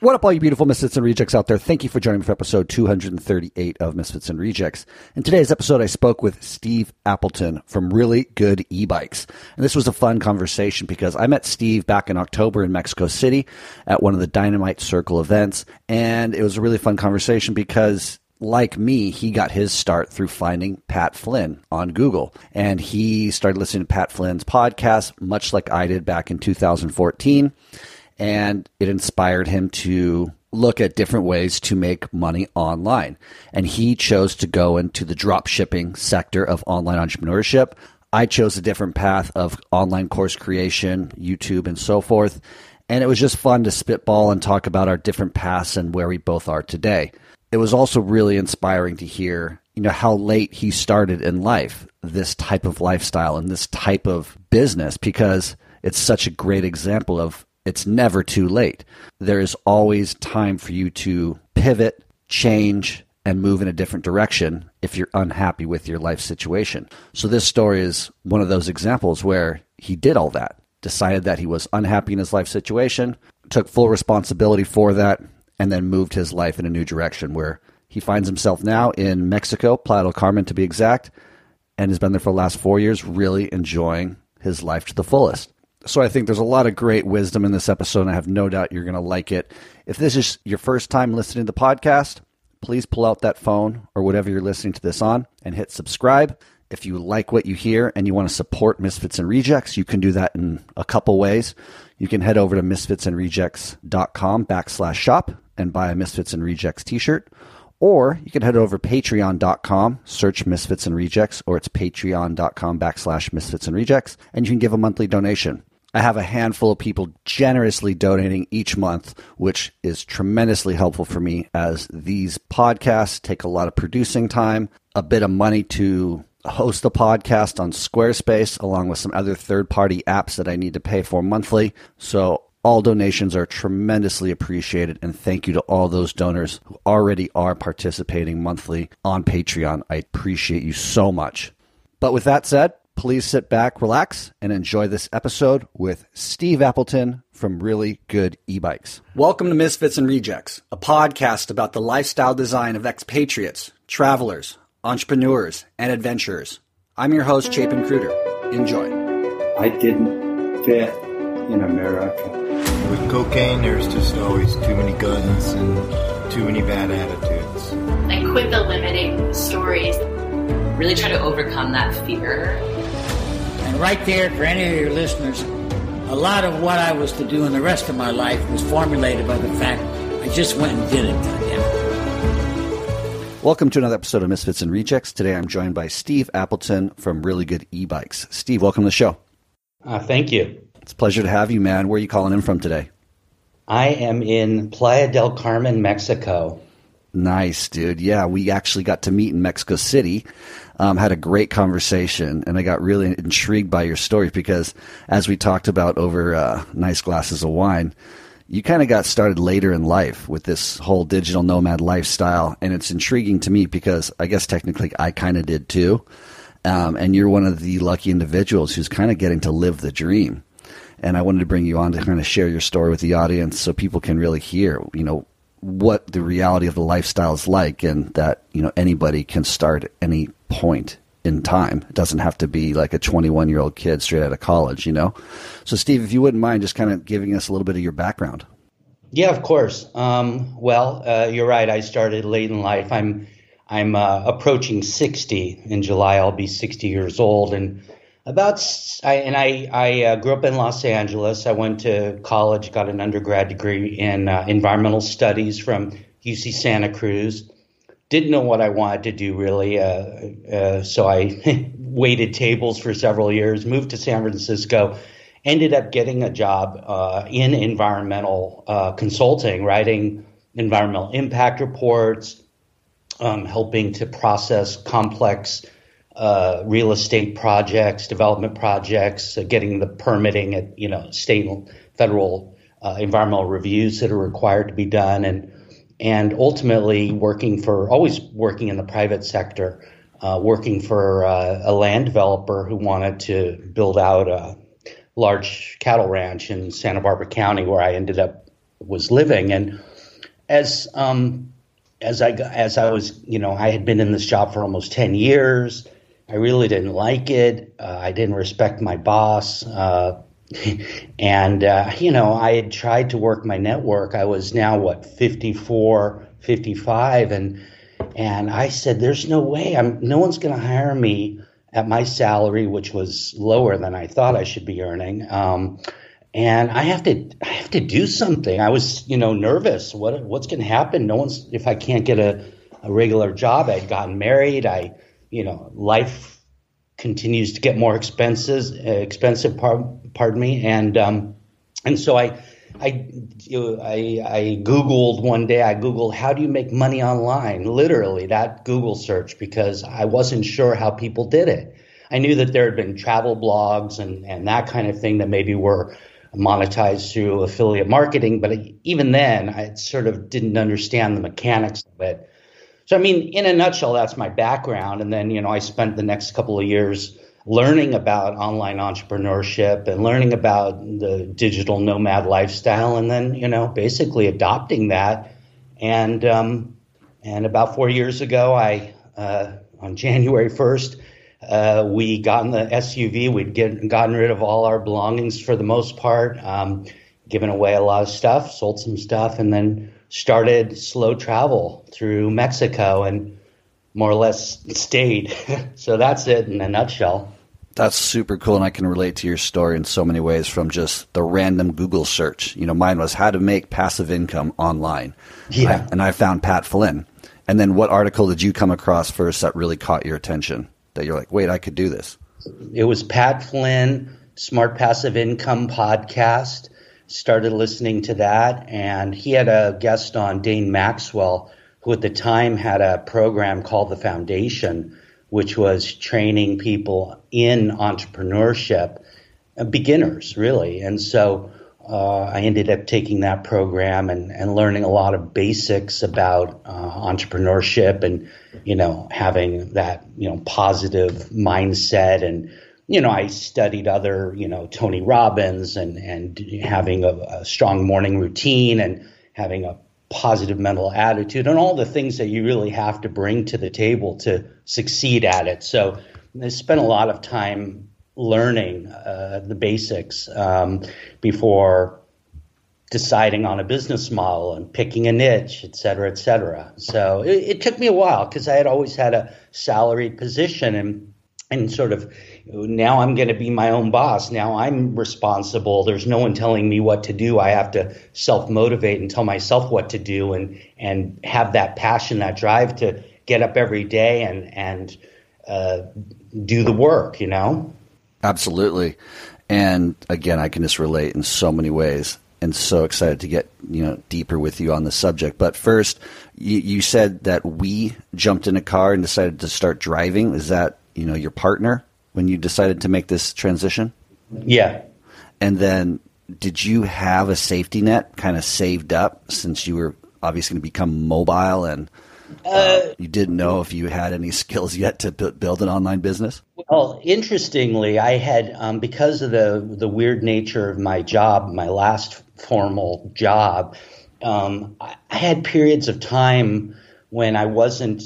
What up, all you beautiful misfits and rejects out there? Thank you for joining me for episode 238 of Misfits and Rejects. In today's episode, I spoke with Steve Appleton from Really Good E-Bikes. And this was a fun conversation because I met Steve back in October in Mexico City at one of the Dynamite Circle events. And it was a really fun conversation because like me, he got his start through finding Pat Flynn on Google. And he started listening to Pat Flynn's podcast, much like I did back in 2014 and it inspired him to look at different ways to make money online. And he chose to go into the drop shipping sector of online entrepreneurship. I chose a different path of online course creation, YouTube, and so forth. And it was just fun to spitball and talk about our different paths and where we both are today. It was also really inspiring to hear, you know, how late he started in life, this type of lifestyle and this type of business, because it's such a great example of it's never too late. There is always time for you to pivot, change, and move in a different direction if you're unhappy with your life situation. So, this story is one of those examples where he did all that, decided that he was unhappy in his life situation, took full responsibility for that, and then moved his life in a new direction where he finds himself now in Mexico, Playa del Carmen to be exact, and has been there for the last four years, really enjoying his life to the fullest. So I think there's a lot of great wisdom in this episode, and I have no doubt you're going to like it. If this is your first time listening to the podcast, please pull out that phone or whatever you're listening to this on and hit subscribe. If you like what you hear and you want to support Misfits and Rejects, you can do that in a couple ways. You can head over to misfitsandrejects.com backslash shop and buy a Misfits and Rejects t-shirt. Or you can head over to patreon.com, search Misfits and Rejects, or it's patreon.com backslash Misfits and Rejects, and you can give a monthly donation. I have a handful of people generously donating each month, which is tremendously helpful for me as these podcasts take a lot of producing time, a bit of money to host the podcast on Squarespace, along with some other third party apps that I need to pay for monthly. So all donations are tremendously appreciated, and thank you to all those donors who already are participating monthly on Patreon. I appreciate you so much. But with that said, please sit back, relax, and enjoy this episode with Steve Appleton from Really Good E-Bikes. Welcome to Misfits and Rejects, a podcast about the lifestyle design of expatriates, travelers, entrepreneurs, and adventurers. I'm your host, Chapin Cruder. Enjoy. I didn't fit in America. With cocaine, there's just always too many guns and too many bad attitudes. I quit the limiting stories. Really try to overcome that fear and right there, for any of your listeners, a lot of what I was to do in the rest of my life was formulated by the fact I just went and did it. Welcome to another episode of Misfits and Rejects. Today I'm joined by Steve Appleton from Really Good E-Bikes. Steve, welcome to the show. Uh, thank you. It's a pleasure to have you, man. Where are you calling in from today? I am in Playa del Carmen, Mexico. Nice, dude. Yeah, we actually got to meet in Mexico City. Um, had a great conversation, and I got really intrigued by your story because, as we talked about over uh, nice glasses of wine, you kind of got started later in life with this whole digital nomad lifestyle, and it's intriguing to me because I guess technically I kind of did too. Um, and you're one of the lucky individuals who's kind of getting to live the dream. And I wanted to bring you on to kind of share your story with the audience so people can really hear, you know, what the reality of the lifestyle is like and that you know anybody can start any point in time. It doesn't have to be like a 21 year old kid straight out of college you know? So steve if you wouldn't mind just kind of giving us a little bit of your background. Yeah of course. Um, well uh, you're right. I started late in life. I'm i'm uh, approaching 60 in july. I'll be 60 years old. And about I, and I I uh, grew up in Los Angeles. I went to college, got an undergrad degree in uh, environmental studies from UC Santa Cruz. Didn't know what I wanted to do really, uh, uh so I waited tables for several years. Moved to San Francisco. Ended up getting a job uh, in environmental uh, consulting, writing environmental impact reports, um, helping to process complex uh, real estate projects, development projects, uh, getting the permitting at you know state and federal environmental reviews that are required to be done, and and ultimately working for always working in the private sector, uh, working for uh, a land developer who wanted to build out a large cattle ranch in Santa Barbara County, where I ended up was living. And as um, as I as I was, you know, I had been in this job for almost ten years. I really didn't like it. Uh, I didn't respect my boss. Uh, and, uh, you know, I had tried to work my network. I was now, what, 54, 55. And, and I said, there's no way. I'm, no one's going to hire me at my salary, which was lower than I thought I should be earning. Um, and I have to, I have to do something. I was, you know, nervous. What, what's going to happen? No one's, if I can't get a, a regular job, I'd gotten married. I, you know, life continues to get more expenses, uh, expensive. Par- pardon me, and um, and so I, I, I, I googled one day. I googled how do you make money online? Literally that Google search because I wasn't sure how people did it. I knew that there had been travel blogs and and that kind of thing that maybe were monetized through affiliate marketing, but even then, I sort of didn't understand the mechanics of it. So, I mean, in a nutshell, that's my background. And then, you know, I spent the next couple of years learning about online entrepreneurship and learning about the digital nomad lifestyle, and then, you know, basically adopting that. And um, and about four years ago, I uh, on January first, uh, we got in the SUV. We'd get, gotten rid of all our belongings for the most part, um, given away a lot of stuff, sold some stuff, and then started slow travel through Mexico and more or less stayed. so that's it in a nutshell. That's super cool, and I can relate to your story in so many ways from just the random Google search. You know, mine was how to make passive income online. Yeah. I, and I found Pat Flynn. And then what article did you come across first that really caught your attention? That you're like, wait, I could do this? It was Pat Flynn, Smart Passive Income podcast started listening to that. And he had a guest on, Dane Maxwell, who at the time had a program called The Foundation, which was training people in entrepreneurship, uh, beginners really. And so uh, I ended up taking that program and, and learning a lot of basics about uh, entrepreneurship and, you know, having that, you know, positive mindset and you know, I studied other, you know, Tony Robbins and and having a, a, strong morning routine and having a positive mental attitude and all the things that you really have to bring to the table to succeed at it. So I spent a lot of time learning uh, the basics um, before deciding on a business model and picking a niche, et cetera, et cetera. So it, it took me a while because I had always had a salaried position and and sort of now I'm going to be my own boss. Now I'm responsible. There's no one telling me what to do. I have to self motivate and tell myself what to do and and have that passion, that drive to get up every day and and uh, do the work. You know. Absolutely, and again, I can just relate in so many ways. And so excited to get you know deeper with you on the subject. But first, you, you said that we jumped in a car and decided to start driving. Is that you know your partner when you decided to make this transition? Yeah. And then did you have a safety net kind of saved up since you were obviously going to become mobile and uh, uh, you didn't know if you had any skills yet to b- build an online business? Well, interestingly, I had um, because of the the weird nature of my job, my last formal job, um, I, I had periods of time when I wasn't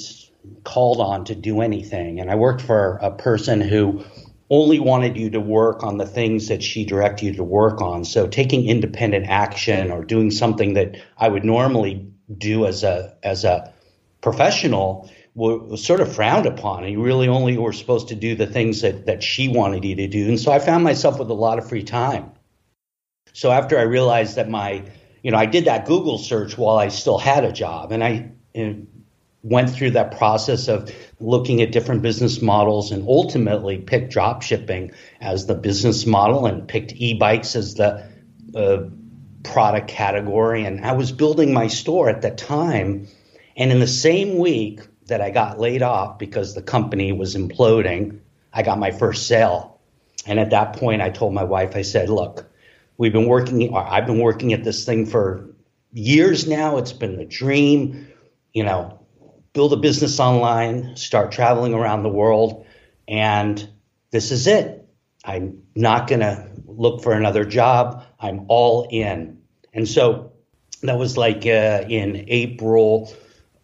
called on to do anything. And I worked for a person who only wanted you to work on the things that she directed you to work on. So taking independent action or doing something that I would normally do as a as a professional was sort of frowned upon. And you really only were supposed to do the things that, that she wanted you to do. And so I found myself with a lot of free time. So after I realized that my, you know, I did that Google search while I still had a job and I, went through that process of looking at different business models and ultimately picked drop shipping as the business model and picked e-bikes as the uh, product category. And i was building my store at that time. And in the same week that i got laid off because the company was imploding i got my first sale. And at that point i told my wife i said look we've been working i've been working at this thing for years now. It's been a dream. You know build a business online, start traveling around the world, and this is it. I'm not going to look for another job. I'm all in. And so that was like uh, in April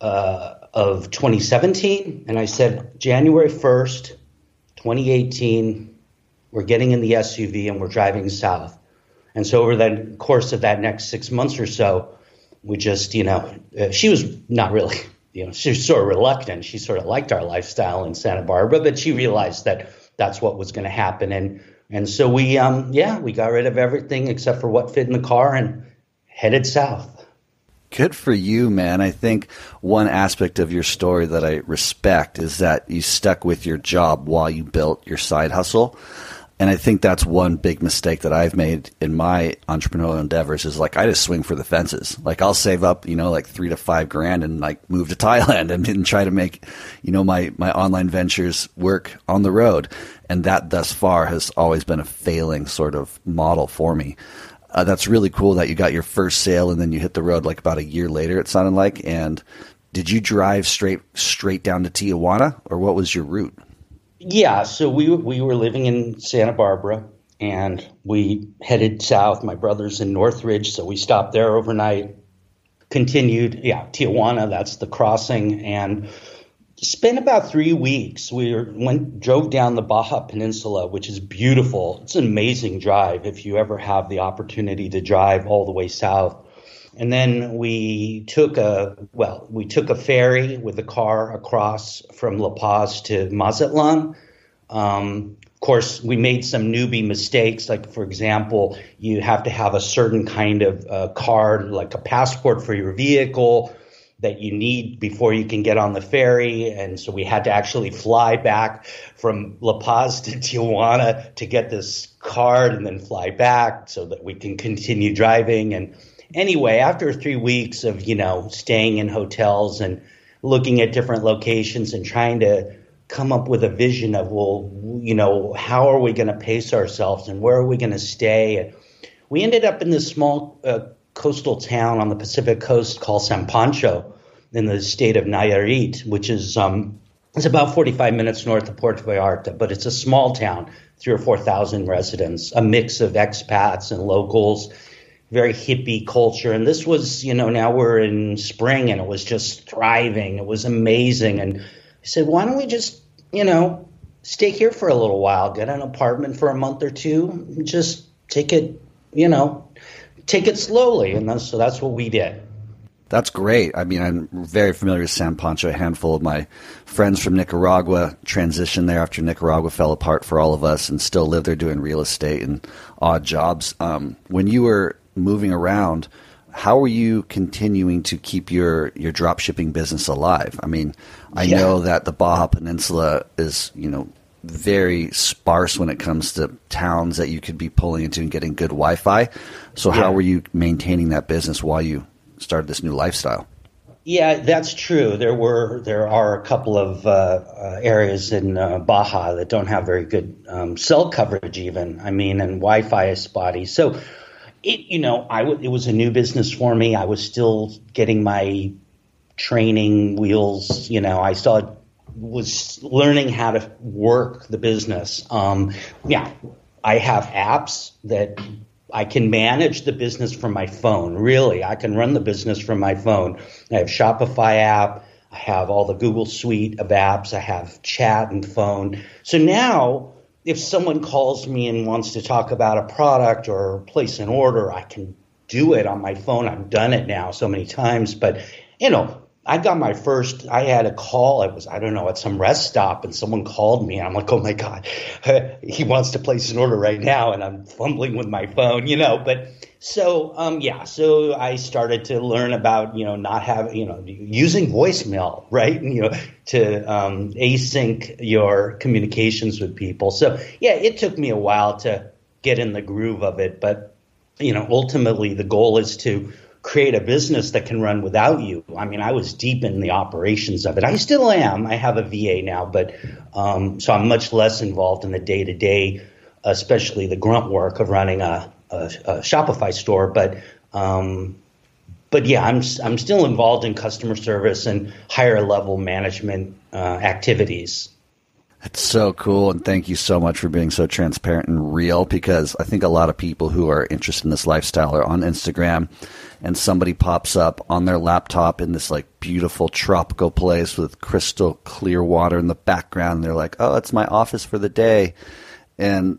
uh, of 2017. And I said, January 1st, 2018, we're getting in the SUV and we're driving south. And so over the course of that next six months or so, we just, you know, uh, she was not really, you know, she was sort of reluctant. She sort of liked our lifestyle in Santa Barbara, but she realized that that's what was going to happen. And and so we, um, yeah, we got rid of everything except for what fit in the car and headed south. Good for you, man. I think one aspect of your story that I respect is that you stuck with your job while you built your side hustle. And I think that's one big mistake that I've made in my entrepreneurial endeavors is like I just swing for the fences. Like I'll save up, you know, like three to five grand and like move to Thailand and, and try to make, you know, my, my online ventures work on the road. And that thus far has always been a failing sort of model for me. Uh, that's really cool that you got your first sale and then you hit the road like about a year later. It sounded like. And did you drive straight straight down to Tijuana, or what was your route? Yeah, so we we were living in Santa Barbara, and we headed south. My brother's in Northridge, so we stopped there overnight. Continued, yeah, Tijuana. That's the crossing, and spent about three weeks. We went drove down the Baja Peninsula, which is beautiful. It's an amazing drive if you ever have the opportunity to drive all the way south. And then we took a well, we took a ferry with a car across from La Paz to Mazatlan. Um, of course, we made some newbie mistakes. Like, for example, you have to have a certain kind of uh, card, like a passport for your vehicle that you need before you can get on the ferry. And so we had to actually fly back from La Paz to Tijuana to get this card and then fly back so that we can continue driving. And anyway, after three weeks of, you know, staying in hotels and looking at different locations and trying to come up with a vision of, well, you know, how are we going to pace ourselves and where are we going to stay? We ended up in this small uh, coastal town on the Pacific coast called San Pancho in the state of Nayarit, which is um, it's about 45 minutes north of Puerto Vallarta, but it's a small town, three or 4,000 residents, a mix of expats and locals very hippie culture. And this was, you know, now we're in spring and it was just thriving. It was amazing. And I said, why don't we just, you know, stay here for a little while, get an apartment for a month or two, just take it, you know, take it slowly. And that's, so that's what we did. That's great. I mean, I'm very familiar with San Pancho. A handful of my friends from Nicaragua transitioned there after Nicaragua fell apart for all of us and still live there doing real estate and odd jobs. Um, when you were moving around, how are you continuing to keep your, your drop shipping business alive? I mean, I yeah. know that the Baja Peninsula is, you know, very sparse when it comes to towns that you could be pulling into and getting good Wi Fi. So, yeah. how were you maintaining that business while you started this new lifestyle? Yeah, that's true. There were there are a couple of uh, uh, areas in uh, Baja that don't have very good um, cell coverage. Even I mean, and Wi-Fi is spotty. So it you know I w- it was a new business for me. I was still getting my training wheels. You know, I still was learning how to work the business. Um, yeah, I have apps that I can manage the business from my phone. Really, I can run the business from my phone. I have Shopify app. I have all the Google suite of apps. I have chat and phone. So now if someone calls me and wants to talk about a product or place an order, I can do it on my phone. I've done it now so many times, but you know, I got my first, I had a call. It was, I don't know, at some rest stop, and someone called me. I'm like, oh my God, he wants to place an order right now. And I'm fumbling with my phone, you know. But so, um, yeah, so I started to learn about, you know, not having, you know, using voicemail, right? You know, to um, async your communications with people. So, yeah, it took me a while to get in the groove of it. But, you know, ultimately the goal is to, create a business that can run without you. I mean, I was deep in the operations of it. I still am. I have a VA now, but um, so I'm much less involved in the day to day, especially the grunt work of running a, a, a Shopify store. But um, but yeah, I'm I'm still involved in customer service and higher level management uh, activities. It's so cool, and thank you so much for being so transparent and real. Because I think a lot of people who are interested in this lifestyle are on Instagram, and somebody pops up on their laptop in this like beautiful tropical place with crystal clear water in the background. And they're like, "Oh, it's my office for the day," and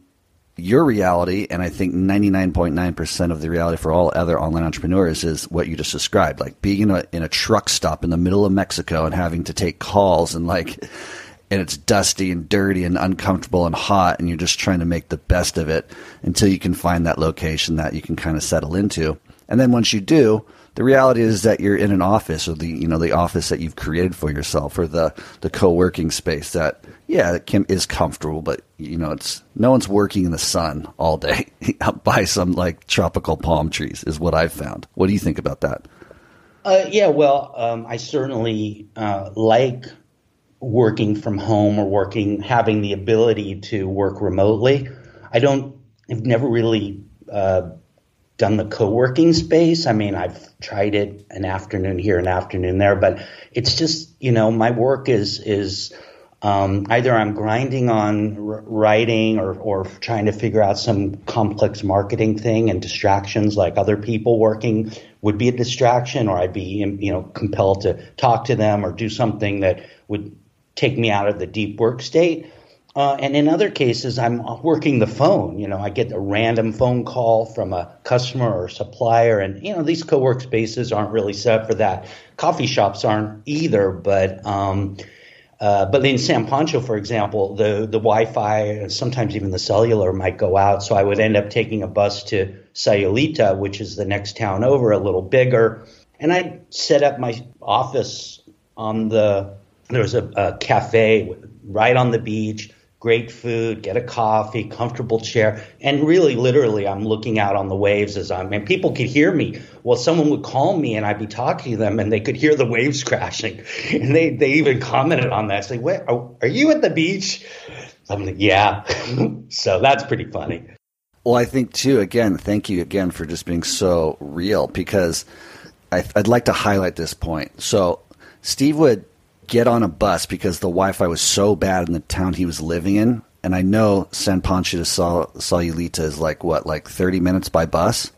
your reality, and I think 99.9% of the reality for all other online entrepreneurs is what you just described, like being in a, in a truck stop in the middle of Mexico and having to take calls and like, and it's dusty and dirty and uncomfortable and hot, and you're just trying to make the best of it until you can find that location that you can kind of settle into. And then once you do, the reality is that you're in an office or the you know the office that you've created for yourself or the the co-working space that yeah it can, is comfortable but you know it's no one's working in the sun all day by some like tropical palm trees is what I've found. What do you think about that? Uh, yeah, well, um, I certainly uh, like working from home or working having the ability to work remotely. I don't. I've never really uh, done the co-working space. I mean, I've tried it an afternoon here, an afternoon there, but it's just you know my work is is um, either I'm grinding on r- writing or or trying to figure out some complex marketing thing, and distractions like other people working would be a distraction, or I'd be you know compelled to talk to them or do something that would take me out of the deep work state. Uh, and in other cases, I'm working the phone. You know, I get a random phone call from a customer or supplier, and you know these co-work spaces aren't really set up for that. Coffee shops aren't either, but um, uh, but in San Pancho, for example, the the Wi-Fi, sometimes even the cellular, might go out. So I would end up taking a bus to Sayulita, which is the next town over, a little bigger, and I set up my office on the. There was a, a cafe right on the beach great food, get a coffee, comfortable chair, and really, literally, I'm looking out on the waves as I'm. And people could hear me. Well, someone would call me, and I'd be talking to them, and they could hear the waves crashing, and they they even commented on that, saying, "Wait, are, are you at the beach?" I'm like, "Yeah." so that's pretty funny. Well, I think too. Again, thank you again for just being so real because I, I'd like to highlight this point. So Steve would get on a bus because the Wi-Fi was so bad in the town he was living in. And I know San Pancho to Sal- Sayulita is like what, like thirty minutes by bus?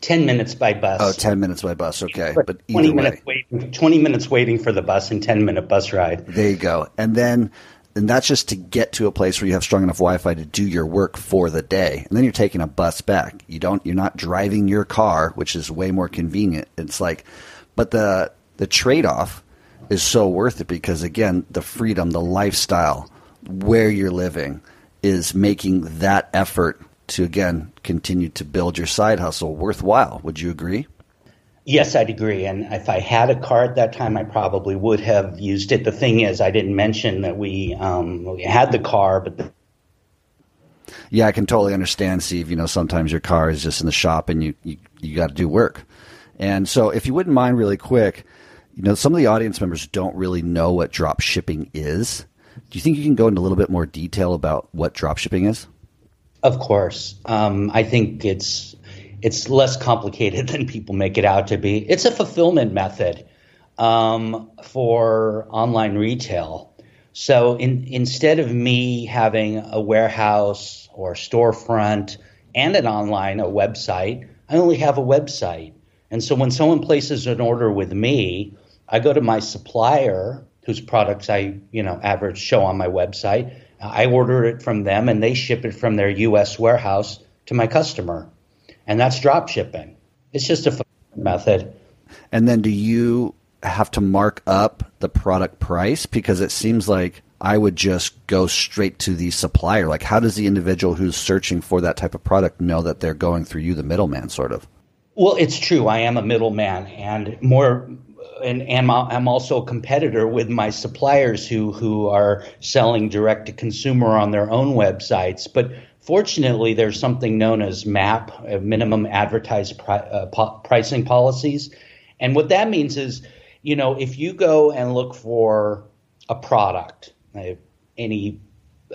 10 minutes by bus. Oh, 10 minutes by bus. Okay. But 20 either minutes way, waiting, 20 minutes waiting for the bus and 10 minute bus ride. there you go. And then, and that's just to get to a place where you have strong enough Wi-Fi to do your work for the day. And then you're taking a bus back. You don't, you're not driving your car, which is way more convenient. It's like, but the, the trade-off is so worth it because again, the freedom, the lifestyle, where you're living is making that effort to again continue to build your side hustle worthwhile. Would you agree? Yes, I'd agree. And if I had a car at that time, I probably would have used it. The thing is, I didn't mention that we, um, we had the car, but the, Yeah, I can totally understand, Steve. You know, sometimes your car is just in the shop and you, you, you got to do work. And so, if you wouldn't mind, really quick, you know, some of the audience members don't really know what drop shipping is. Do you think you can go into a little bit more detail about what drop shipping is? of course, um, I think it's it's less complicated than people make it out to be. It's a fulfillment method um, for online retail. So in, instead of me having a warehouse or storefront and an online a website, I only have a website. And so when someone places an order with me, I go to my supplier whose products I, you know, average show on my website. I order it from them and they ship it from their US warehouse to my customer. And that's drop shipping. It's just a method. And then do you have to mark up the product price? Because it seems like I would just go straight to the supplier. Like, how does the individual who's searching for that type of product know that they're going through you, the middleman, sort of? Well, it's true. I am a middleman, and more, and, and I'm also a competitor with my suppliers who who are selling direct to consumer on their own websites. But fortunately, there's something known as MAP, uh, minimum advertised pri- uh, po- pricing policies, and what that means is, you know, if you go and look for a product, uh, any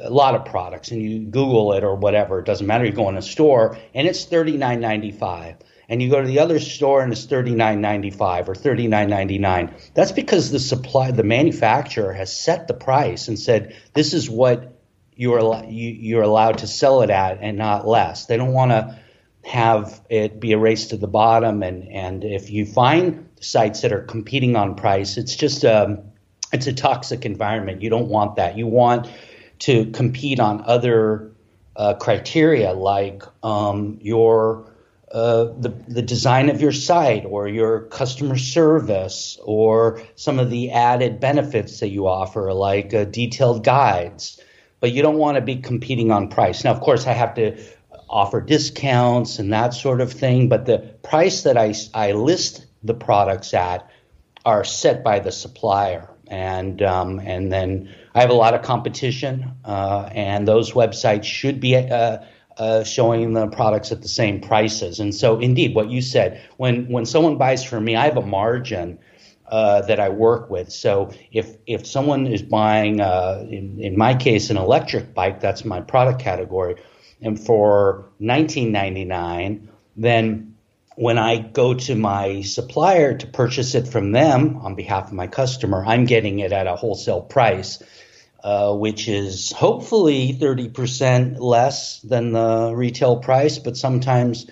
a lot of products and you google it or whatever it doesn't matter you go in a store and it's $39.95 and you go to the other store and it's thirty nine ninety five or thirty nine ninety nine. That's because the supply, the manufacturer has set the price and said this is what you're you, you're allowed to sell it at and not less. They don't want to have it be a race to the bottom, and and if you find sites that are competing on price, it's just a um, it's a toxic environment. You don't want that. You want to compete on other uh, criteria like um, your uh, the, the design of your site or your customer service or some of the added benefits that you offer, like uh, detailed guides. But you don't want to be competing on price. Now, of course, I have to offer discounts and that sort of thing, but the price that I, I list the products at are set by the supplier. And, um, and then I have a lot of competition, uh, and those websites should be uh, uh, showing the products at the same prices. And so, indeed, what you said, when when someone buys from me, I have a margin. Uh, that I work with. So if if someone is buying, uh, in, in my case, an electric bike, that's my product category, and for 19.99, then when I go to my supplier to purchase it from them on behalf of my customer, I'm getting it at a wholesale price uh, which is hopefully 30% less than the retail price, but sometimes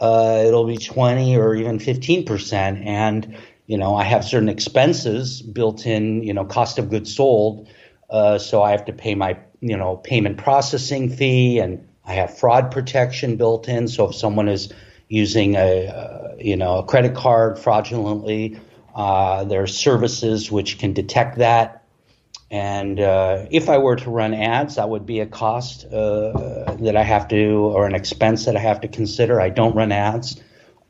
uh, it'll be 20 or even 15%. And, you know, I have certain expenses built in, you know, cost of goods sold. Uh, so I have to pay my, you know, payment processing fee and I have fraud protection built in. So if someone is using a, uh, you know, a credit card fraudulently, uh, there are services which can detect that and uh, if I were to run ads, that would be a cost uh, that I have to, or an expense that I have to consider. I don't run ads,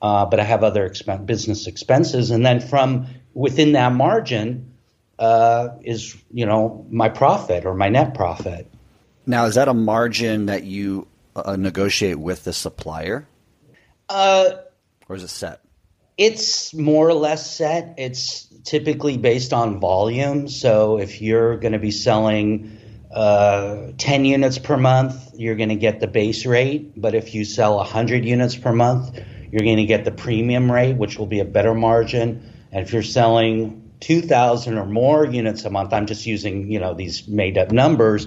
uh, but I have other expen- business expenses. And then from within that margin uh, is, you know, my profit or my net profit. Now, is that a margin that you uh, negotiate with the supplier? Uh, or is it set? It's more or less set. It's typically based on volume. So if you're going to be selling uh, 10 units per month, you're going to get the base rate. But if you sell 100 units per month, you're going to get the premium rate, which will be a better margin. And if you're selling 2,000 or more units a month, I'm just using you know these made up numbers.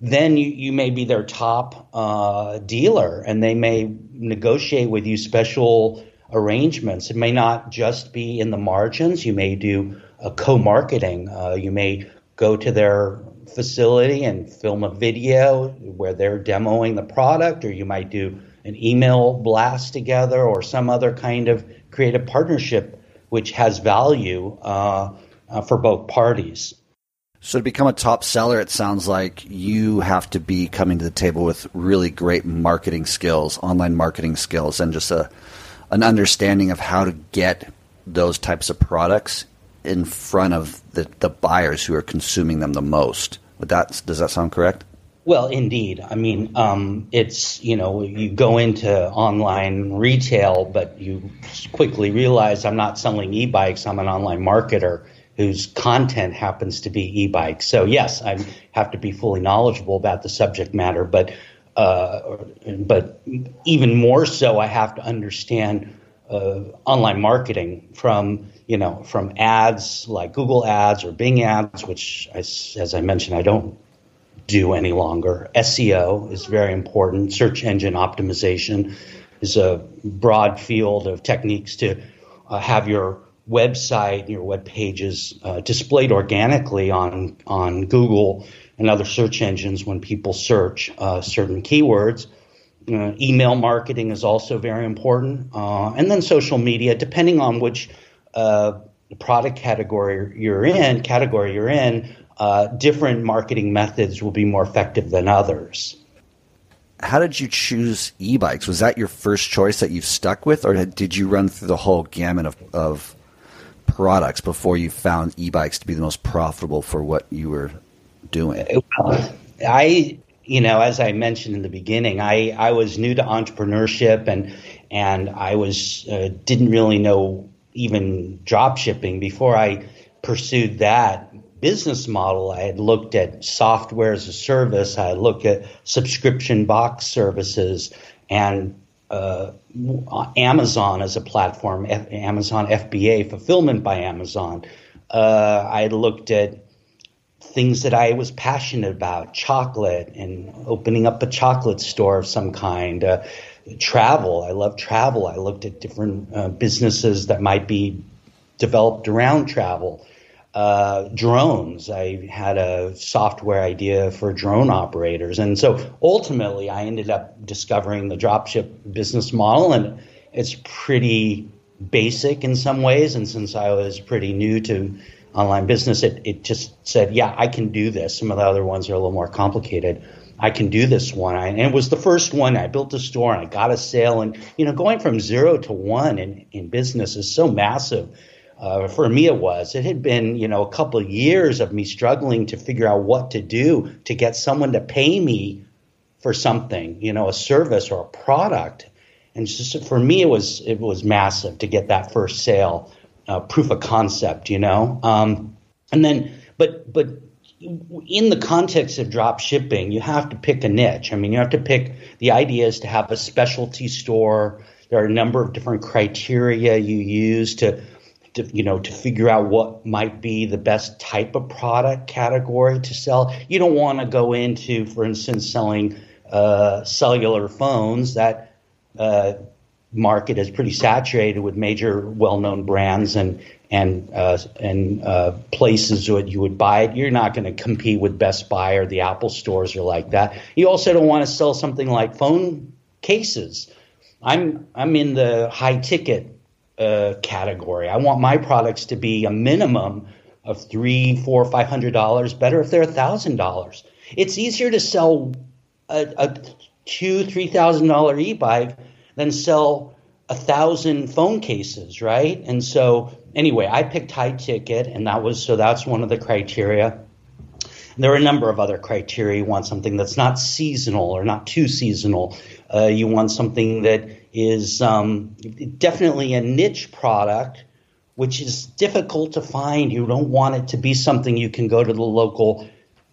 Then you, you may be their top uh, dealer, and they may negotiate with you special arrangements. It may not just be in the margins. You may do a co-marketing. Uh, you may go to their facility and film a video where they're demoing the product, or you might do an email blast together, or some other kind of creative partnership which has value uh, uh, for both parties. So to become a top seller, it sounds like you have to be coming to the table with really great marketing skills, online marketing skills, and just a an understanding of how to get those types of products in front of the, the buyers who are consuming them the most. Would that does that sound correct? Well, indeed. I mean, um, it's you know you go into online retail, but you quickly realize I'm not selling e-bikes. I'm an online marketer whose content happens to be e-bikes. So yes, I have to be fully knowledgeable about the subject matter, but uh, but even more so, I have to understand uh, online marketing from you know from ads like Google Ads or Bing Ads, which I, as I mentioned, I don't do any longer. SEO is very important. Search engine optimization is a broad field of techniques to uh, have your website, your web pages uh, displayed organically on on Google and other search engines when people search uh, certain keywords. Uh, email marketing is also very important, uh, and then social media, depending on which uh, product category you're in, category you're in, uh, different marketing methods will be more effective than others. How did you choose e-bikes? Was that your first choice that you've stuck with, or did you run through the whole gamut of, of products before you found e-bikes to be the most profitable for what you were doing? I, you know, as I mentioned in the beginning, I, I was new to entrepreneurship and and I was uh, didn't really know even drop shipping before I pursued that business model. I had looked at software as a service. I looked at subscription box services, and uh, Amazon as a platform, F- Amazon FBA, fulfillment by Amazon. Uh, I looked at things that I was passionate about, chocolate and opening up a chocolate store of some kind, uh, travel. I love travel. I looked at different uh, businesses that might be developed around travel. Uh, drones. I had a software idea for drone operators. And so ultimately, I ended up discovering the dropship business model, and it's pretty basic in some ways. And since I was pretty new to online business, it, it just said, yeah, I can do this. Some of the other ones are a little more complicated. I can do this one. I, and it was the first one. I built a store and I got a sale. And, you know, going from zero to one in, in business is so massive. Uh, for me, it was. It had been, you know, a couple of years of me struggling to figure out what to do to get someone to pay me for something, you know, a service or a product. And just for me, it was it was massive to get that first sale uh, proof of concept, you know. Um, and then, but but in the context of drop shipping, you have to pick a niche. I mean, you have to pick. The idea is to have a specialty store. There are a number of different criteria you use to, to you know, to figure out what might be the best type of product category to sell. You don't want to go into, for instance, selling uh, cellular phones. That uh, market is pretty saturated with major well-known brands and and uh, and uh, places that you would buy it. You're not going to compete with Best Buy or the Apple stores or like that. You also don't want to sell something like phone cases. I'm I'm in the high ticket uh, category. I want my products to be a minimum of three, four, five hundred dollars. Better if they're a thousand dollars. It's easier to sell a, a two, three thousand dollar e-bike than sell a thousand phone cases, right? And so anyway, I picked high ticket, and that was so that's one of the criteria. There are a number of other criteria. You want something that's not seasonal or not too seasonal. Uh, you want something that is um, definitely a niche product, which is difficult to find. You don't want it to be something you can go to the local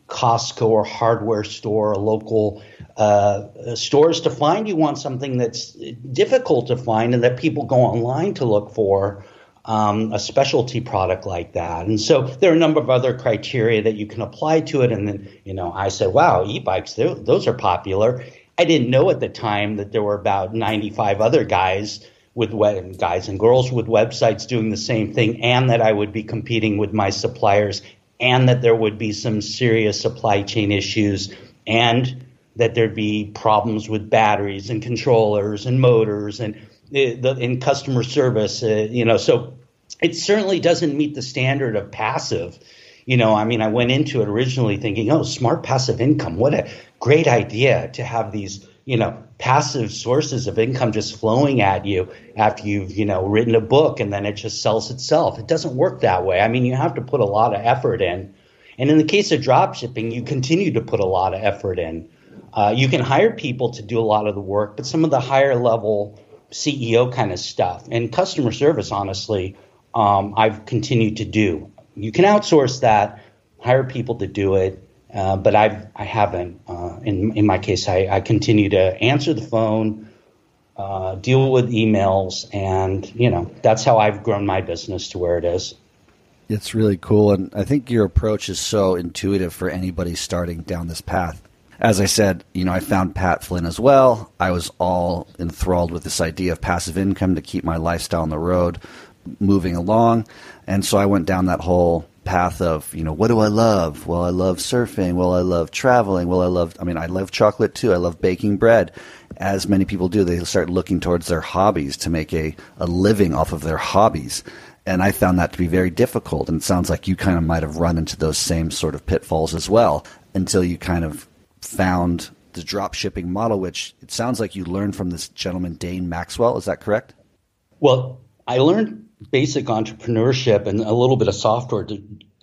Costco or hardware store, a local uh, stores to find. You want something that's difficult to find and that people go online to look for. Um, a specialty product like that. And so there are a number of other criteria that you can apply to it. And then, you know, I said, wow, e-bikes, those are popular. I didn't know at the time that there were about 95 other guys with guys and girls with websites doing the same thing and that I would be competing with my suppliers and that there would be some serious supply chain issues and that there'd be problems with batteries and controllers and motors and in customer service. Uh, you know, so it certainly doesn't meet the standard of passive. You know, I mean, I went into it originally thinking, oh, smart passive income. What a great idea to have these, you know, passive sources of income just flowing at you after you've, you know, written a book and then it just sells itself. It doesn't work that way. I mean, you have to put a lot of effort in. And in the case of drop shipping, you continue to put a lot of effort in. Uh, you can hire people to do a lot of the work, but some of the higher level CEO kind of stuff and customer service, honestly, um, I've continued to do. You can outsource that, hire people to do it, uh, but I've I haven't. Uh, in in my case, I, I continue to answer the phone, uh, deal with emails, and you know that's how I've grown my business to where it is. It's really cool, and I think your approach is so intuitive for anybody starting down this path as I said, you know, I found Pat Flynn as well. I was all enthralled with this idea of passive income to keep my lifestyle on the road moving along. And so I went down that whole path of, you know, what do I love? Well, I love surfing. Well, I love traveling. Well, I love, I mean, I love chocolate too. I love baking bread. As many people do, they start looking towards their hobbies to make a, a living off of their hobbies. And I found that to be very difficult. And it sounds like you kind of might have run into those same sort of pitfalls as well until you kind of found the drop shipping model, which it sounds like you learned from this gentleman, Dane Maxwell. Is that correct? Well, I learned basic entrepreneurship and a little bit of software to,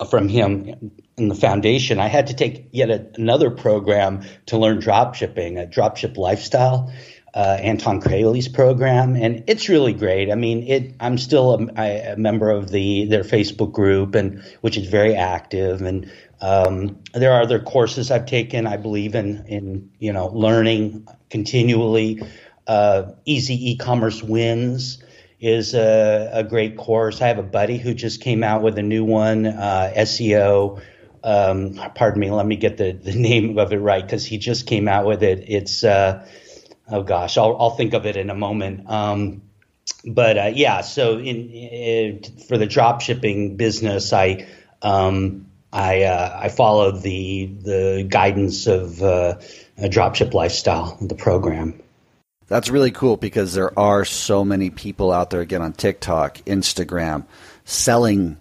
from him in the foundation. I had to take yet a, another program to learn drop shipping, a dropship lifestyle. Uh, Anton Kraly's program, and it's really great. I mean, it. I'm still a, a member of the their Facebook group, and which is very active, and um, there are other courses I've taken. I believe in in you know learning continually. uh, Easy E-commerce wins is a, a, great course. I have a buddy who just came out with a new one, uh, SEO. Um, pardon me, let me get the, the name of it right because he just came out with it. It's uh, oh gosh, I'll, I'll think of it in a moment. Um, but uh, yeah, so in, in, for the drop shipping business, I um, I uh, I followed the the guidance of uh, dropship lifestyle, the program. That's really cool because there are so many people out there again on TikTok, Instagram, selling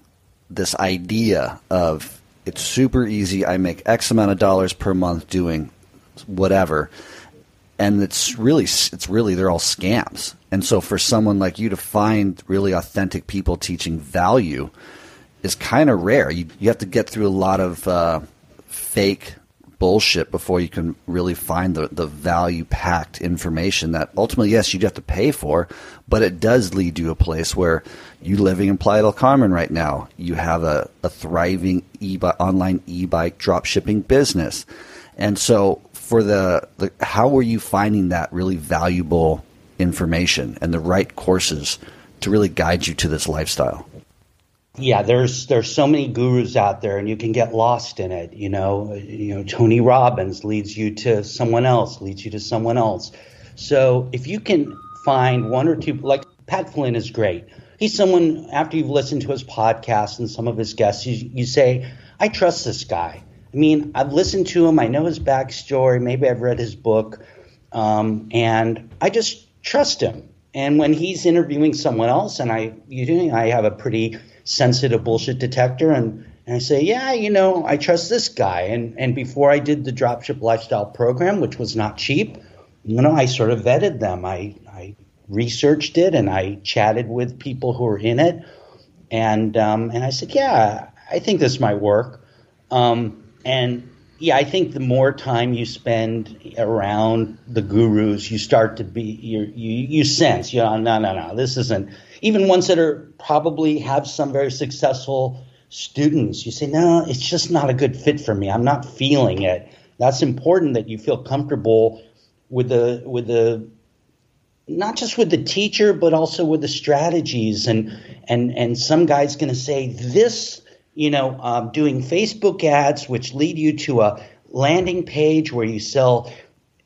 this idea of it's super easy. I make X amount of dollars per month doing whatever, and it's really it's really they're all scams. And so for someone like you to find really authentic people teaching value is kind of rare. You you have to get through a lot of uh, fake bullshit before you can really find the, the value packed information that ultimately, yes, you'd have to pay for, but it does lead you to a place where you living in Playa del Carmen right now, you have a, a thriving e online e bike drop shipping business. And so for the, the how were you finding that really valuable information and the right courses to really guide you to this lifestyle? Yeah, there's there's so many gurus out there, and you can get lost in it. You know, you know Tony Robbins leads you to someone else, leads you to someone else. So if you can find one or two, like Pat Flynn is great. He's someone after you've listened to his podcast and some of his guests, you, you say, I trust this guy. I mean, I've listened to him, I know his backstory, maybe I've read his book, um, and I just trust him. And when he's interviewing someone else, and I, you know, I have a pretty sensitive bullshit detector and, and I say, yeah, you know, I trust this guy. And, and before I did the dropship lifestyle program, which was not cheap, you know, I sort of vetted them. I, I researched it and I chatted with people who were in it. And, um, and I said, yeah, I think this might work. Um, and yeah, I think the more time you spend around the gurus, you start to be you you you sense, you know, no, no, no, this isn't. Even ones that are probably have some very successful students, you say, no, it's just not a good fit for me. I'm not feeling it. That's important that you feel comfortable with the with the not just with the teacher, but also with the strategies and and and some guy's going to say this you know, um, doing Facebook ads, which lead you to a landing page where you sell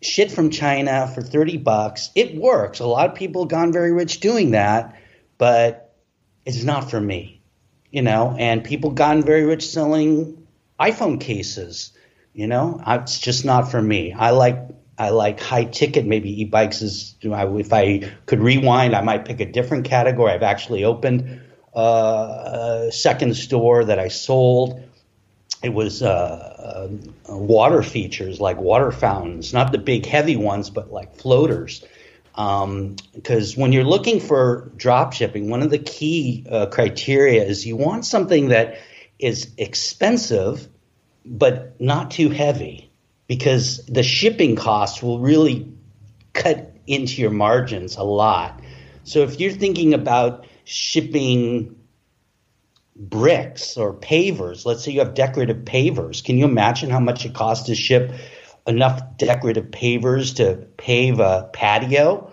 shit from China for 30 bucks. It works. A lot of people have gone very rich doing that, but it's not for me, you know, and people gotten very rich selling iPhone cases, you know, it's just not for me. I like I like high ticket, maybe e-bikes is, if I could rewind, I might pick a different category. I've actually opened uh, second store that I sold. It was uh, uh, water features like water fountains, not the big heavy ones, but like floaters. Because um, when you're looking for drop shipping, one of the key uh, criteria is you want something that is expensive but not too heavy, because the shipping costs will really cut into your margins a lot. So if you're thinking about shipping bricks or pavers. Let's say you have decorative pavers. Can you imagine how much it costs to ship enough decorative pavers to pave a patio?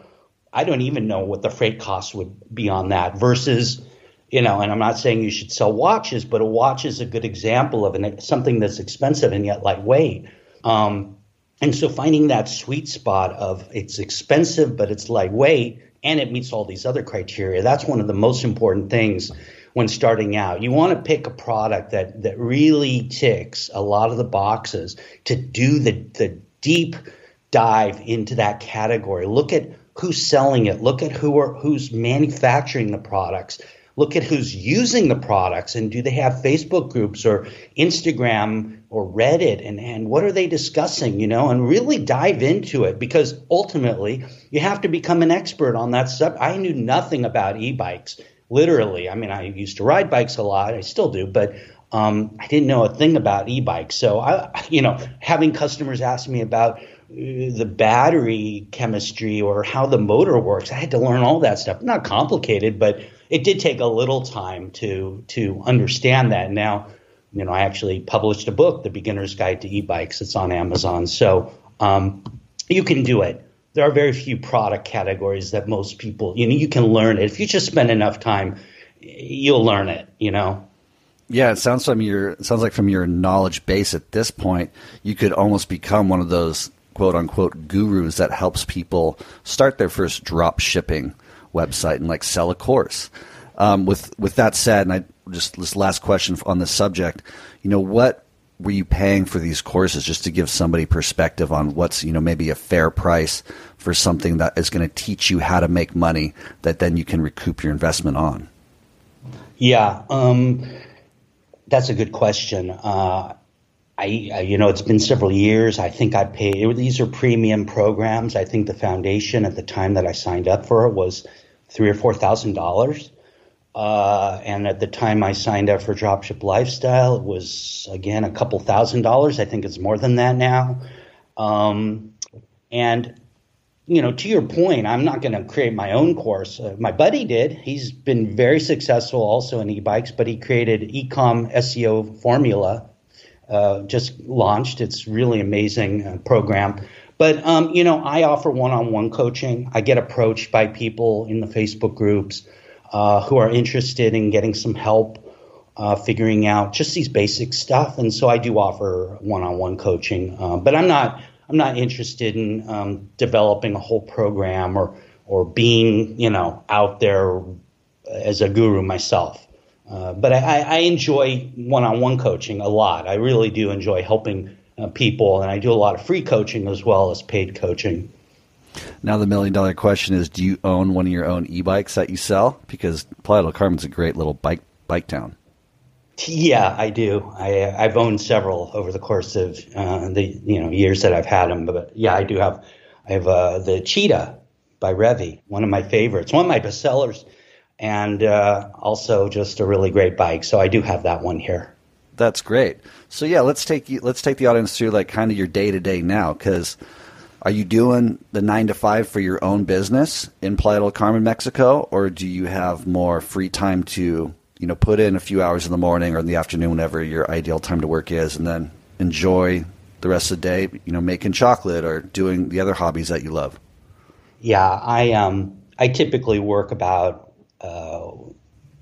I don't even know what the freight costs would be on that versus, you know, and I'm not saying you should sell watches, but a watch is a good example of an, something that's expensive and yet lightweight. Um, and so finding that sweet spot of it's expensive, but it's lightweight and it meets all these other criteria. That's one of the most important things when starting out. You want to pick a product that that really ticks a lot of the boxes to do the the deep dive into that category. Look at who's selling it. Look at who are who's manufacturing the products. Look at who's using the products and do they have Facebook groups or Instagram or Reddit and, and what are they discussing, you know, and really dive into it because ultimately you have to become an expert on that stuff. I knew nothing about e-bikes, literally. I mean, I used to ride bikes a lot. I still do, but um, I didn't know a thing about e-bikes. So I, you know, having customers ask me about uh, the battery chemistry or how the motor works, I had to learn all that stuff. Not complicated, but it did take a little time to to understand that. Now, you know, I actually published a book, The Beginner's Guide to E-Bikes. It's on Amazon, so um, you can do it. there are very few product categories that most people you know you can learn it if you just spend enough time you'll learn it you know yeah, it sounds from your sounds like from your knowledge base at this point, you could almost become one of those quote unquote gurus that helps people start their first drop shipping website and like sell a course. Um, with with that said, and I just this last question on this subject, you know, what were you paying for these courses just to give somebody perspective on what's you know maybe a fair price for something that is going to teach you how to make money that then you can recoup your investment on? Yeah. Um, that's a good question. Uh, I, you know, it's been several years. I think I paid. These are premium programs. I think the foundation at the time that I signed up for it was three or four thousand dollars. Uh, and at the time I signed up for Dropship Lifestyle, it was again a couple thousand dollars. I think it's more than that now. Um, and you know, to your point, I'm not going to create my own course. Uh, my buddy did. He's been very successful also in e-bikes, but he created Ecom SEO Formula. Uh, just launched. It's really amazing uh, program. But um, you know, I offer one-on-one coaching. I get approached by people in the Facebook groups uh, who are interested in getting some help uh, figuring out just these basic stuff, and so I do offer one-on-one coaching. Uh, but I'm not I'm not interested in um, developing a whole program or or being you know out there as a guru myself. Uh, but I, I enjoy one-on-one coaching a lot. I really do enjoy helping uh, people, and I do a lot of free coaching as well as paid coaching. Now the million dollar question is: Do you own one of your own e-bikes that you sell? Because Playa del Carmen's a great little bike bike town. Yeah, I do. I, I've owned several over the course of uh, the you know years that I've had them. But yeah, I do have. I have uh, the Cheetah by Revi, one of my favorites, one of my bestsellers, and uh, also just a really great bike. So I do have that one here. That's great. So yeah, let's take you, let's take the audience through like kind of your day to day now because. Are you doing the nine to five for your own business in Playa del Carmen, Mexico, or do you have more free time to you know, put in a few hours in the morning or in the afternoon, whenever your ideal time to work is, and then enjoy the rest of the day, you know, making chocolate or doing the other hobbies that you love? Yeah, I um, I typically work about uh,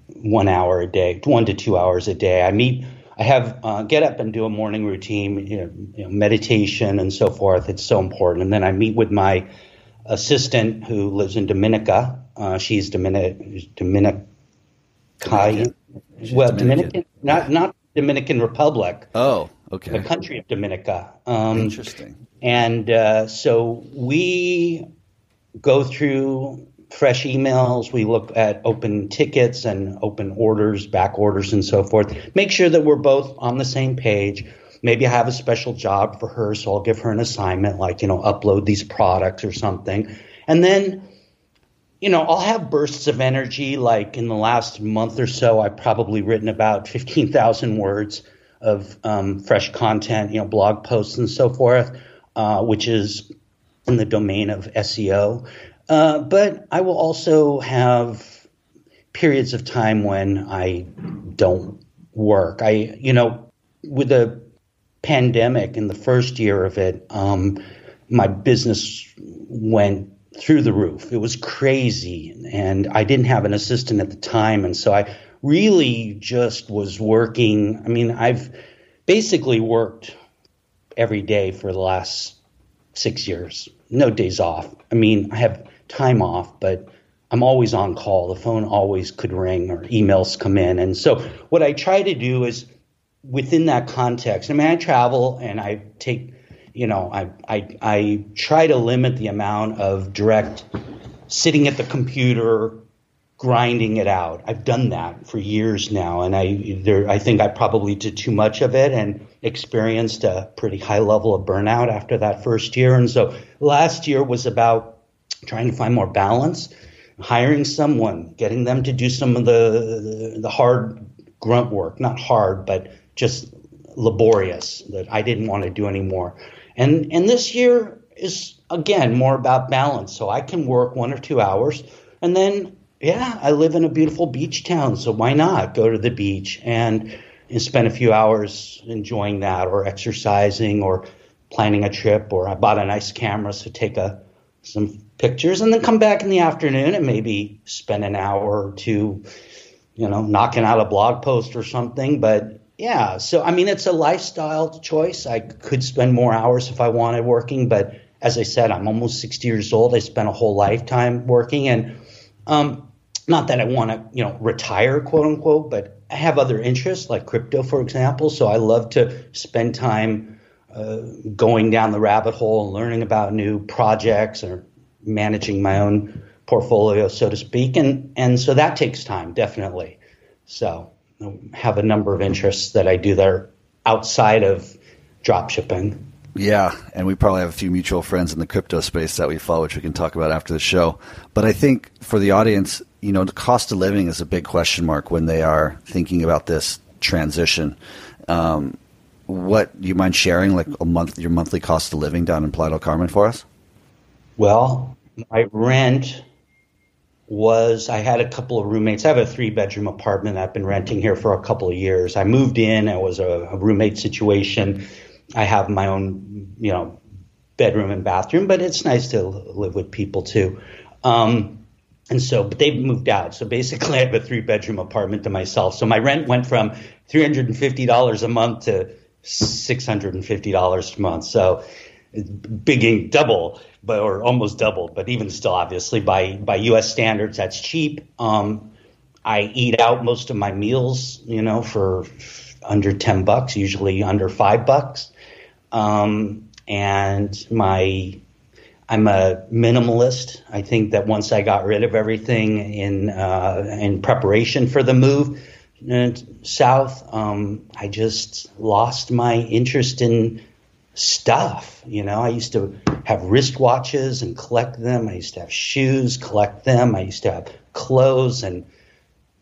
one hour a day, one to two hours a day. I meet, I have uh, get up and do a morning routine, you know, you know, meditation and so forth. It's so important, and then I meet with my assistant who lives in Dominica. Uh, she's Dominic Dominic Dominican. Well, Dominican. Dominican, not not Dominican Republic. Oh, okay. The country of Dominica. Um, Interesting. And uh, so we go through fresh emails. We look at open tickets and open orders, back orders, and so forth. Make sure that we're both on the same page. Maybe I have a special job for her, so I'll give her an assignment, like you know, upload these products or something, and then you know, I'll have bursts of energy. Like in the last month or so, I've probably written about 15,000 words of um, fresh content, you know, blog posts and so forth, uh, which is in the domain of SEO. Uh, but I will also have periods of time when I don't work. I, you know, with the pandemic in the first year of it, um, my business went through the roof. It was crazy. And I didn't have an assistant at the time. And so I really just was working. I mean, I've basically worked every day for the last six years, no days off. I mean, I have time off, but I'm always on call. The phone always could ring or emails come in. And so what I try to do is within that context, I mean, I travel and I take you know, I, I, I try to limit the amount of direct sitting at the computer grinding it out. I've done that for years now, and I there I think I probably did too much of it and experienced a pretty high level of burnout after that first year. And so last year was about trying to find more balance, hiring someone, getting them to do some of the the hard grunt work, not hard, but just laborious that I didn't want to do anymore. And and this year is again more about balance. So I can work one or two hours and then yeah, I live in a beautiful beach town, so why not go to the beach and, and spend a few hours enjoying that or exercising or planning a trip or I bought a nice camera so take a some pictures, and then come back in the afternoon and maybe spend an hour or two, you know, knocking out a blog post or something. But yeah, so I mean, it's a lifestyle choice. I could spend more hours if I wanted working, but as I said, I'm almost 60 years old. I spent a whole lifetime working, and um, not that I want to, you know, retire, quote unquote, but I have other interests like crypto, for example. So I love to spend time uh, going down the rabbit hole and learning about new projects or managing my own portfolio, so to speak. And and so that takes time, definitely. So I have a number of interests that I do that are outside of drop shipping. Yeah, and we probably have a few mutual friends in the crypto space that we follow, which we can talk about after the show. But I think for the audience, you know, the cost of living is a big question mark when they are thinking about this transition. Um, what do you mind sharing, like a month, your monthly cost of living down in Playa del Carmen for us? Well, my rent was I had a couple of roommates. I have a three bedroom apartment I've been renting here for a couple of years. I moved in. It was a, a roommate situation. I have my own, you know, bedroom and bathroom, but it's nice to live with people too. Um, and so, but they've moved out. So basically, I have a three bedroom apartment to myself. So my rent went from $350 a month to $650 a month. So big double, but or almost double, but even still, obviously by by U.S. standards, that's cheap. Um, I eat out most of my meals, you know, for under ten bucks, usually under five bucks. Um, and my I'm a minimalist. I think that once I got rid of everything in uh, in preparation for the move uh, south, um, I just lost my interest in stuff. You know, I used to have wristwatches and collect them. I used to have shoes, collect them. I used to have clothes and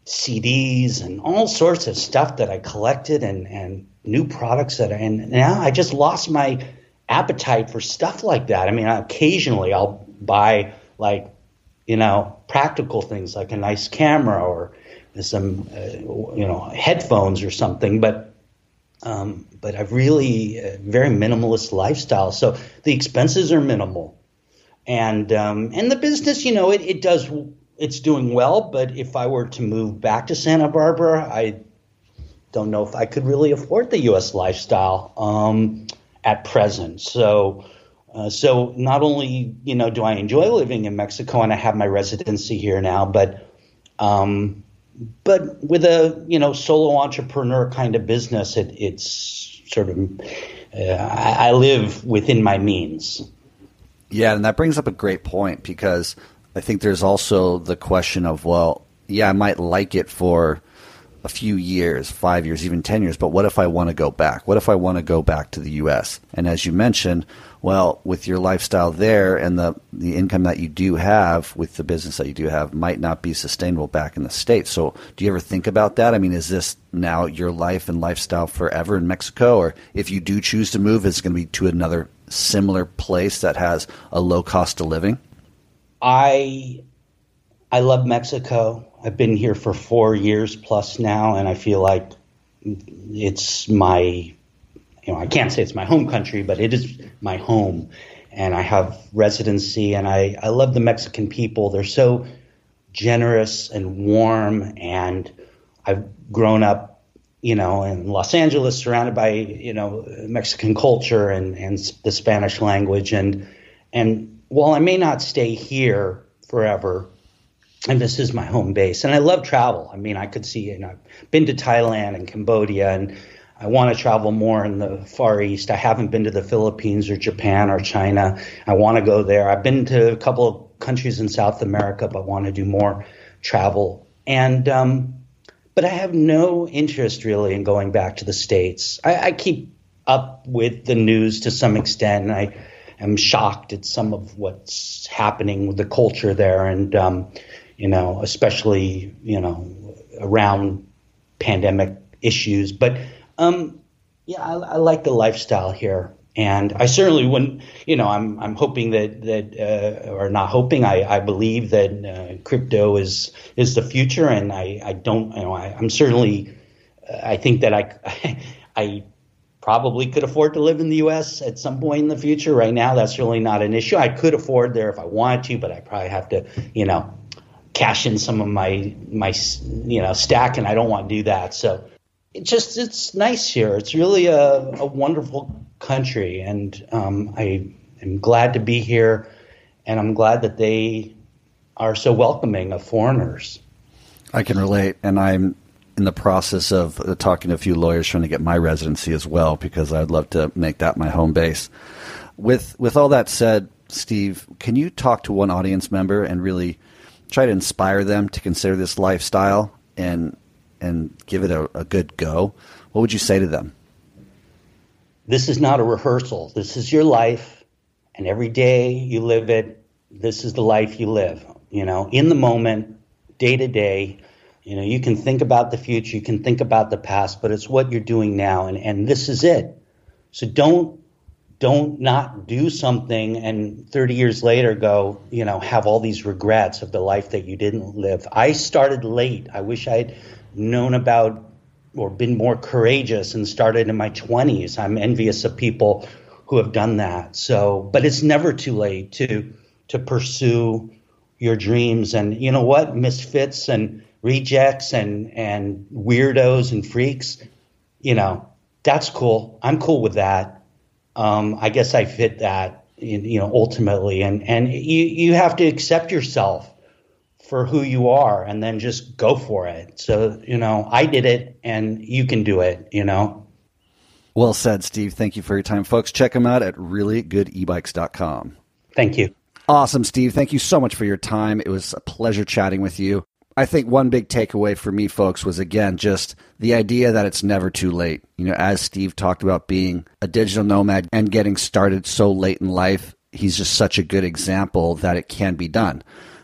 CDs and all sorts of stuff that I collected and, and new products that I, and now I just lost my appetite for stuff like that. I mean, occasionally I'll buy like, you know, practical things like a nice camera or some, uh, you know, headphones or something, but um, but I've really uh, very minimalist lifestyle. So the expenses are minimal, and um, and the business, you know, it, it does it's doing well. But if I were to move back to Santa Barbara, I don't know if I could really afford the U.S. lifestyle um, at present. So. Uh, so not only you know do I enjoy living in Mexico and I have my residency here now, but um, but with a you know solo entrepreneur kind of business, it, it's sort of uh, I, I live within my means. Yeah, and that brings up a great point because I think there's also the question of well, yeah, I might like it for a few years, five years, even 10 years, but what if I want to go back? What if I want to go back to the U.S.? And as you mentioned, well, with your lifestyle there and the, the income that you do have with the business that you do have might not be sustainable back in the States. So do you ever think about that? I mean, is this now your life and lifestyle forever in Mexico? Or if you do choose to move, is it going to be to another similar place that has a low cost of living? I I love Mexico. I've been here for four years plus now, and I feel like it's my, you know, I can't say it's my home country, but it is my home. And I have residency, and I, I love the Mexican people. They're so generous and warm, and I've grown up, you know, in Los Angeles, surrounded by, you know, Mexican culture and, and the Spanish language. And, and while I may not stay here forever, and this is my home base. And I love travel. I mean, I could see, and I've been to Thailand and Cambodia, and I want to travel more in the Far East. I haven't been to the Philippines or Japan or China. I want to go there. I've been to a couple of countries in South America, but want to do more travel. And um, but I have no interest really in going back to the states. I, I keep up with the news to some extent, and I am shocked at some of what's happening with the culture there. And um, you know, especially, you know, around pandemic issues. But um, yeah, I, I, like the lifestyle here. And I certainly wouldn't, you know, I'm I'm hoping that that uh, or not hoping. I, I believe that uh, crypto is is the future, and I, I don't, you know, I, am certainly, I think that I I probably could afford to live in the U.S. at some point in the future. Right now, that's really not an issue. I could afford there if I wanted to, but I probably have to, you know, cash in some of my my you know stack, and I don't want to do that. So it just it's nice here. It's really a, a wonderful country, and um, I am glad to be here, and I'm glad that they are so welcoming of foreigners. I can relate, and I'm in the process of uh, talking to a few lawyers trying to get my residency as well because I'd love to make that my home base. With with all that said, Steve, can you talk to one audience member and really try to inspire them to consider this lifestyle and and give it a, a good go? What would you say to them? This is not a rehearsal. This is your life, and every day you live it. This is the life you live. You know, in the moment, day to day you know, you can think about the future, you can think about the past, but it's what you're doing now, and, and this is it. So don't don't not do something and 30 years later go, you know, have all these regrets of the life that you didn't live. I started late. I wish I'd known about or been more courageous and started in my 20s. I'm envious of people who have done that. So, but it's never too late to to pursue your dreams and you know what, misfits and rejects and and weirdos and freaks, you know, that's cool. I'm cool with that. Um, I guess I fit that, you know, ultimately. And and you you have to accept yourself for who you are, and then just go for it. So you know, I did it, and you can do it. You know. Well said, Steve. Thank you for your time, folks. Check them out at reallygoodebikes.com. Thank you. Awesome, Steve. Thank you so much for your time. It was a pleasure chatting with you. I think one big takeaway for me, folks, was again just the idea that it's never too late. You know, as Steve talked about being a digital nomad and getting started so late in life, he's just such a good example that it can be done.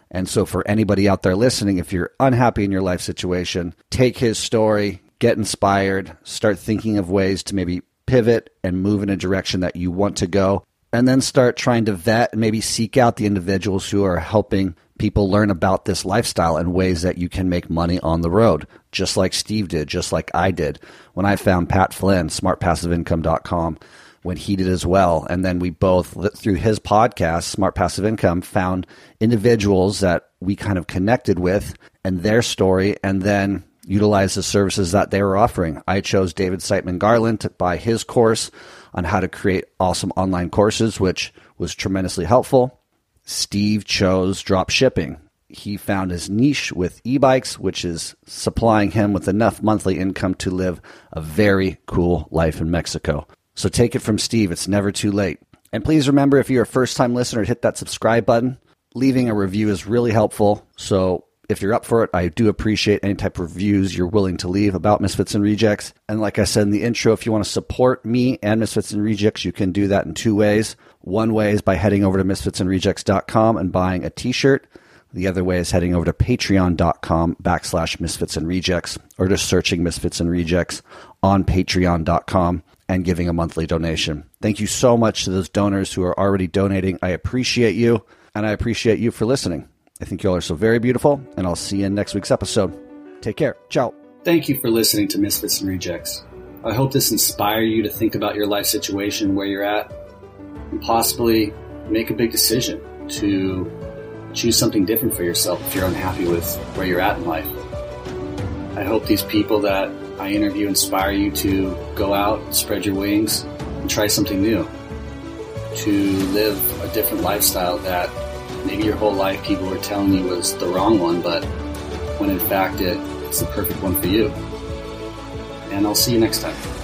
And so, for anybody out there listening, if you're unhappy in your life situation, take his story, get inspired, start thinking of ways to maybe pivot and move in a direction that you want to go, and then start trying to vet and maybe seek out the individuals who are helping people learn about this lifestyle and ways that you can make money on the road, just like Steve did, just like I did. When I found Pat Flynn, smartpassiveincome.com, when he did as well. And then we both, through his podcast, Smart Passive Income, found individuals that we kind of connected with and their story, and then utilized the services that they were offering. I chose David Siteman Garland to buy his course on how to create awesome online courses, which was tremendously helpful. Steve chose drop shipping. He found his niche with e bikes, which is supplying him with enough monthly income to live a very cool life in Mexico. So take it from Steve, it's never too late. And please remember if you're a first time listener, hit that subscribe button. Leaving a review is really helpful. So if you're up for it, I do appreciate any type of reviews you're willing to leave about Misfits and Rejects. And like I said in the intro, if you want to support me and Misfits and Rejects, you can do that in two ways. One way is by heading over to misfitsandrejects.com and buying a t-shirt. The other way is heading over to patreon.com backslash misfits and rejects or just searching misfits and rejects on patreon.com and giving a monthly donation. Thank you so much to those donors who are already donating. I appreciate you and I appreciate you for listening. I think you all are so very beautiful and I'll see you in next week's episode. Take care. Ciao. Thank you for listening to Misfits and Rejects. I hope this inspire you to think about your life situation, where you're at, and possibly make a big decision to choose something different for yourself if you're unhappy with where you're at in life. I hope these people that I interview inspire you to go out, spread your wings, and try something new. To live a different lifestyle that maybe your whole life people were telling you was the wrong one, but when in fact it, it's the perfect one for you. And I'll see you next time.